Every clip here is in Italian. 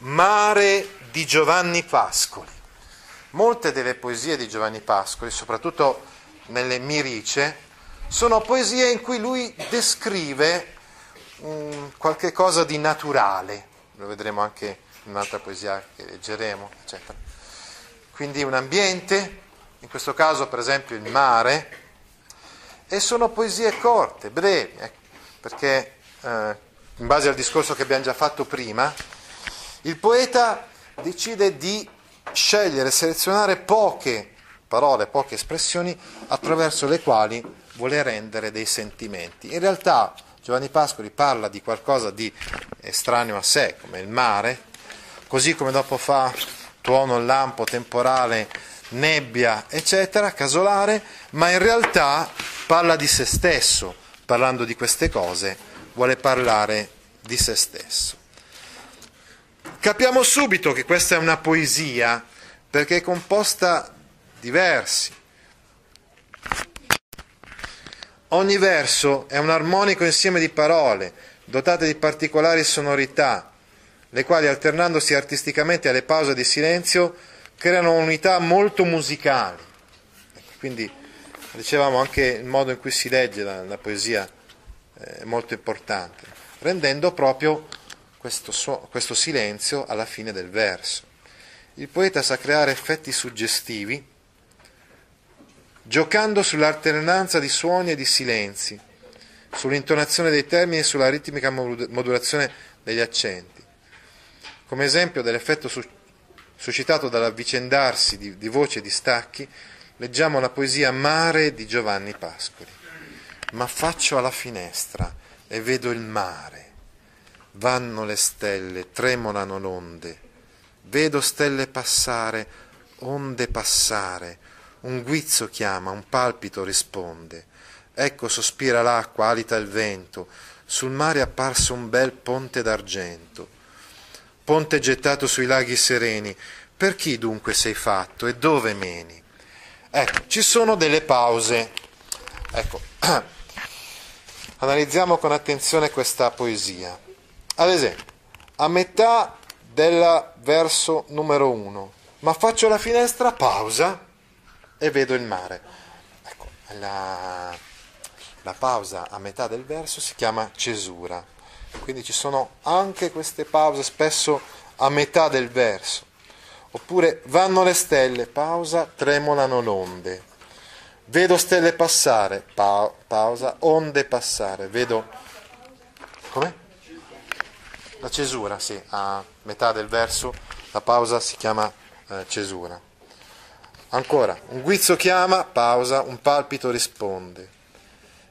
Mare di Giovanni Pascoli. Molte delle poesie di Giovanni Pascoli, soprattutto nelle Mirice, sono poesie in cui lui descrive um, qualche cosa di naturale. Lo vedremo anche in un'altra poesia che leggeremo, eccetera. Quindi un ambiente, in questo caso per esempio il mare, e sono poesie corte, brevi, eh, perché eh, in base al discorso che abbiamo già fatto prima, il poeta decide di scegliere, selezionare poche parole, poche espressioni attraverso le quali vuole rendere dei sentimenti. In realtà Giovanni Pascoli parla di qualcosa di estraneo a sé, come il mare, così come dopo fa tuono, lampo, temporale, nebbia, eccetera, casolare, ma in realtà parla di se stesso, parlando di queste cose, vuole parlare di se stesso. Capiamo subito che questa è una poesia perché è composta di versi. Ogni verso è un armonico insieme di parole, dotate di particolari sonorità, le quali alternandosi artisticamente alle pause di silenzio creano unità molto musicali. Quindi dicevamo anche il modo in cui si legge la, la poesia eh, è molto importante, rendendo proprio questo, suo, questo silenzio alla fine del verso. Il poeta sa creare effetti suggestivi giocando sull'alternanza di suoni e di silenzi, sull'intonazione dei termini e sulla ritmica modulazione degli accenti. Come esempio dell'effetto suscitato dall'avvicendarsi di, di voci e di stacchi, leggiamo la poesia Mare di Giovanni Pascoli. Ma faccio alla finestra e vedo il mare. Vanno le stelle, tremolano l'onde. Vedo stelle passare, onde passare. Un guizzo chiama, un palpito risponde. Ecco sospira l'acqua, alita il vento. Sul mare è apparso un bel ponte d'argento ponte gettato sui laghi sereni. Per chi dunque sei fatto e dove meni? Ecco, ci sono delle pause. Ecco, analizziamo con attenzione questa poesia. Ad esempio, a metà del verso numero uno, ma faccio la finestra, pausa e vedo il mare. Ecco, la, la pausa a metà del verso si chiama cesura quindi ci sono anche queste pause spesso a metà del verso. Oppure vanno le stelle, pausa, tremolano l'onde. Vedo stelle passare, pa- pausa, onde passare. Vedo... Come? La cesura, sì, a metà del verso la pausa si chiama eh, cesura. Ancora, un guizzo chiama, pausa, un palpito risponde.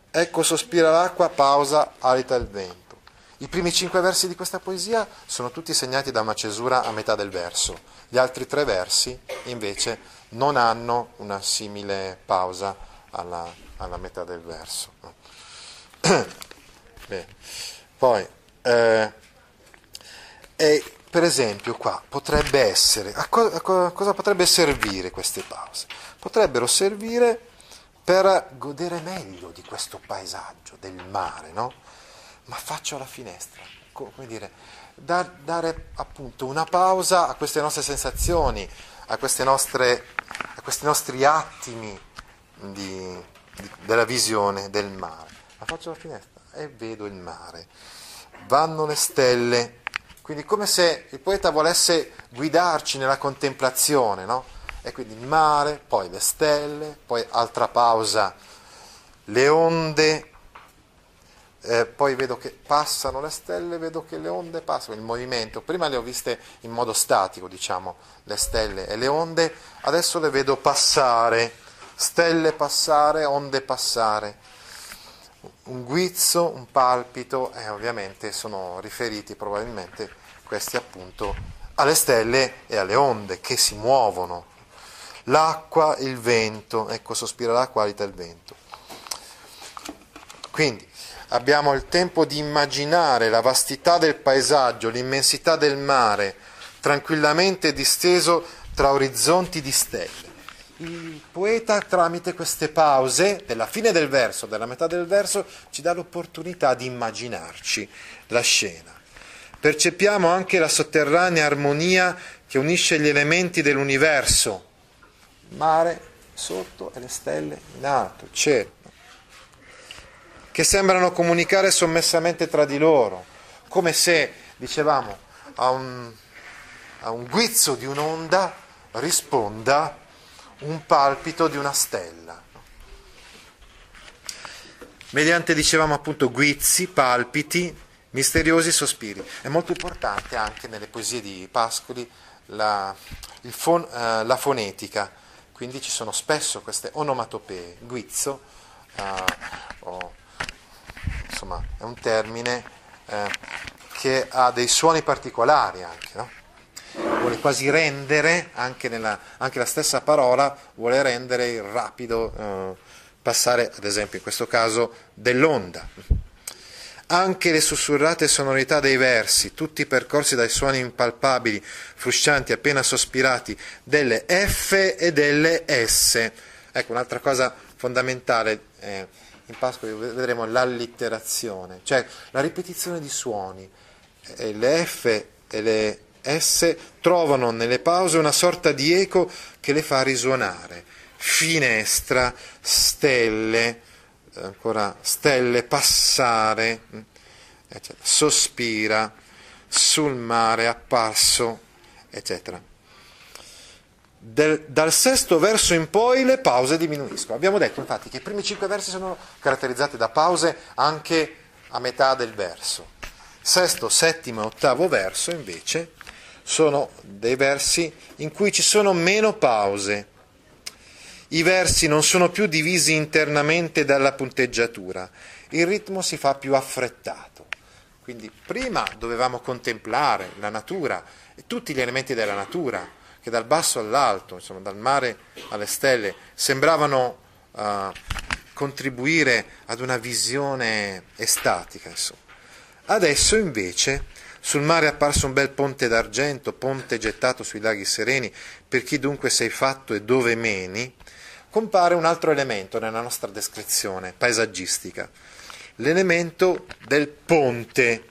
Ecco sospira l'acqua, pausa, alita il vento. I primi cinque versi di questa poesia sono tutti segnati da una cesura a metà del verso, gli altri tre versi invece non hanno una simile pausa alla, alla metà del verso. Bene. Poi, eh, e per esempio qua potrebbe essere, a, co- a co- cosa potrebbe servire queste pause? Potrebbero servire per godere meglio di questo paesaggio del mare, no? ma faccio la finestra, come dire, dar, dare appunto una pausa a queste nostre sensazioni, a, nostre, a questi nostri attimi di, di, della visione del mare. Ma faccio la finestra e vedo il mare. Vanno le stelle, quindi come se il poeta volesse guidarci nella contemplazione, no? E quindi il mare, poi le stelle, poi altra pausa, le onde, eh, poi vedo che passano le stelle, vedo che le onde passano, il movimento, prima le ho viste in modo statico, diciamo, le stelle e le onde, adesso le vedo passare, stelle passare, onde passare. Un guizzo, un palpito, e ovviamente sono riferiti probabilmente questi appunto alle stelle e alle onde che si muovono. L'acqua, il vento, ecco sospira l'acqua, alita il vento. Quindi abbiamo il tempo di immaginare la vastità del paesaggio, l'immensità del mare, tranquillamente disteso tra orizzonti di stelle. Il poeta tramite queste pause della fine del verso, della metà del verso, ci dà l'opportunità di immaginarci la scena. Percepiamo anche la sotterranea armonia che unisce gli elementi dell'universo, mare sotto e le stelle in alto, cielo, che sembrano comunicare sommessamente tra di loro, come se, dicevamo, a un, a un guizzo di un'onda risponda un palpito di una stella. Mediante, dicevamo appunto, guizzi, palpiti, misteriosi sospiri. È molto importante anche nelle poesie di Pascoli la, fon, eh, la fonetica, quindi ci sono spesso queste onomatopee. Guizzo, eh, oh, insomma, è un termine eh, che ha dei suoni particolari anche, no? Vuole quasi rendere, anche, nella, anche, la stessa parola, vuole rendere il rapido eh, passare, ad esempio in questo caso, dell'onda. Anche le sussurrate sonorità dei versi, tutti percorsi dai suoni impalpabili, fruscianti, appena sospirati, delle F e delle S. Ecco, un'altra cosa fondamentale, eh, in Pasqua vedremo l'allitterazione, cioè la ripetizione di suoni. Eh, le F e le esse trovano nelle pause una sorta di eco che le fa risuonare. Finestra, stelle, ancora stelle, passare, eccetera. sospira, sul mare, apparso, eccetera. Del, dal sesto verso in poi le pause diminuiscono. Abbiamo detto infatti che i primi cinque versi sono caratterizzati da pause anche a metà del verso. Sesto, settimo e ottavo verso invece sono dei versi in cui ci sono meno pause. I versi non sono più divisi internamente dalla punteggiatura, il ritmo si fa più affrettato. Quindi prima dovevamo contemplare la natura e tutti gli elementi della natura che dal basso all'alto, insomma dal mare alle stelle, sembravano uh, contribuire ad una visione estatica. Insomma. Adesso invece sul mare è apparso un bel ponte d'argento, ponte gettato sui laghi sereni, per chi dunque sei fatto e dove meni, compare un altro elemento nella nostra descrizione paesaggistica, l'elemento del ponte.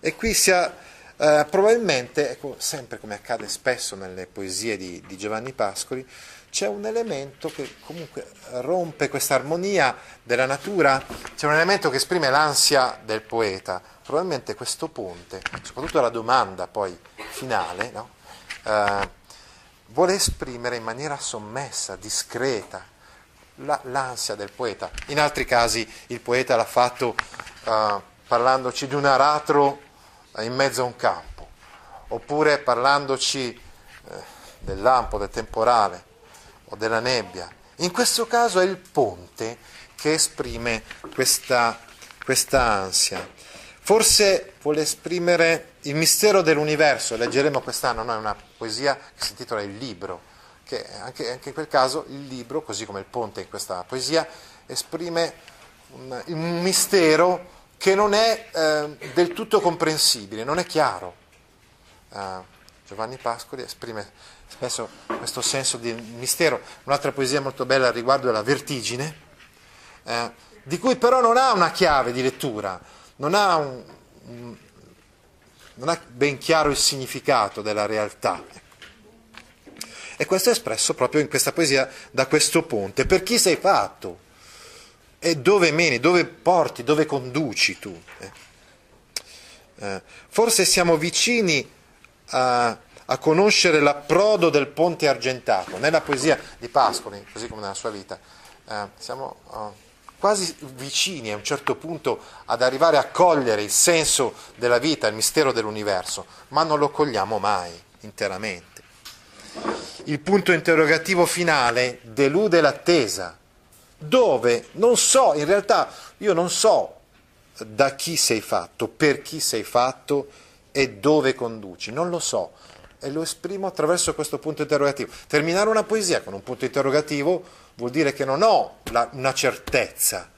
E qui si ha eh, probabilmente, ecco, sempre come accade spesso nelle poesie di, di Giovanni Pascoli, c'è un elemento che comunque rompe questa armonia della natura, c'è un elemento che esprime l'ansia del poeta, probabilmente questo ponte, soprattutto la domanda poi finale, no? eh, vuole esprimere in maniera sommessa, discreta, la, l'ansia del poeta. In altri casi il poeta l'ha fatto eh, parlandoci di un aratro in mezzo a un campo, oppure parlandoci eh, del lampo, del temporale o della nebbia. In questo caso è il ponte che esprime questa, questa ansia. Forse vuole esprimere il mistero dell'universo, leggeremo quest'anno, no? una poesia che si intitola Il libro, che anche, anche, in quel caso il libro, così come il ponte in questa poesia, esprime un, un mistero che non è eh, del tutto comprensibile, non è chiaro. Uh, Giovanni Pascoli esprime spesso questo senso di mistero. Un'altra poesia molto bella al riguardo è La vertigine, eh, di cui però non ha una chiave di lettura non ha, un, un, non ha ben chiaro il significato della realtà. E questo è espresso proprio in questa poesia da questo ponte. Per chi sei fatto? E dove meni, dove porti, dove conduci tu? Eh? Eh, forse siamo vicini a, a, conoscere l'approdo del ponte argentato. Nella poesia di Pascoli, così come nella sua vita, eh, siamo... Uh, quasi vicini a un certo punto ad arrivare a cogliere il senso della vita, il mistero dell'universo, ma non lo cogliamo mai interamente. Il punto interrogativo finale delude l'attesa, dove non so, in realtà io non so da chi sei fatto, per chi sei fatto e dove conduci, non lo so e lo esprimo attraverso questo punto interrogativo. Terminare una poesia con un punto interrogativo vuol dire che non ho la, una certezza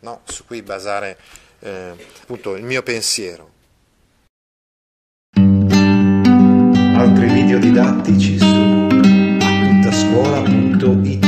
no? su cui basare eh, appunto il mio pensiero. Altri video didattici su appuntascuola.it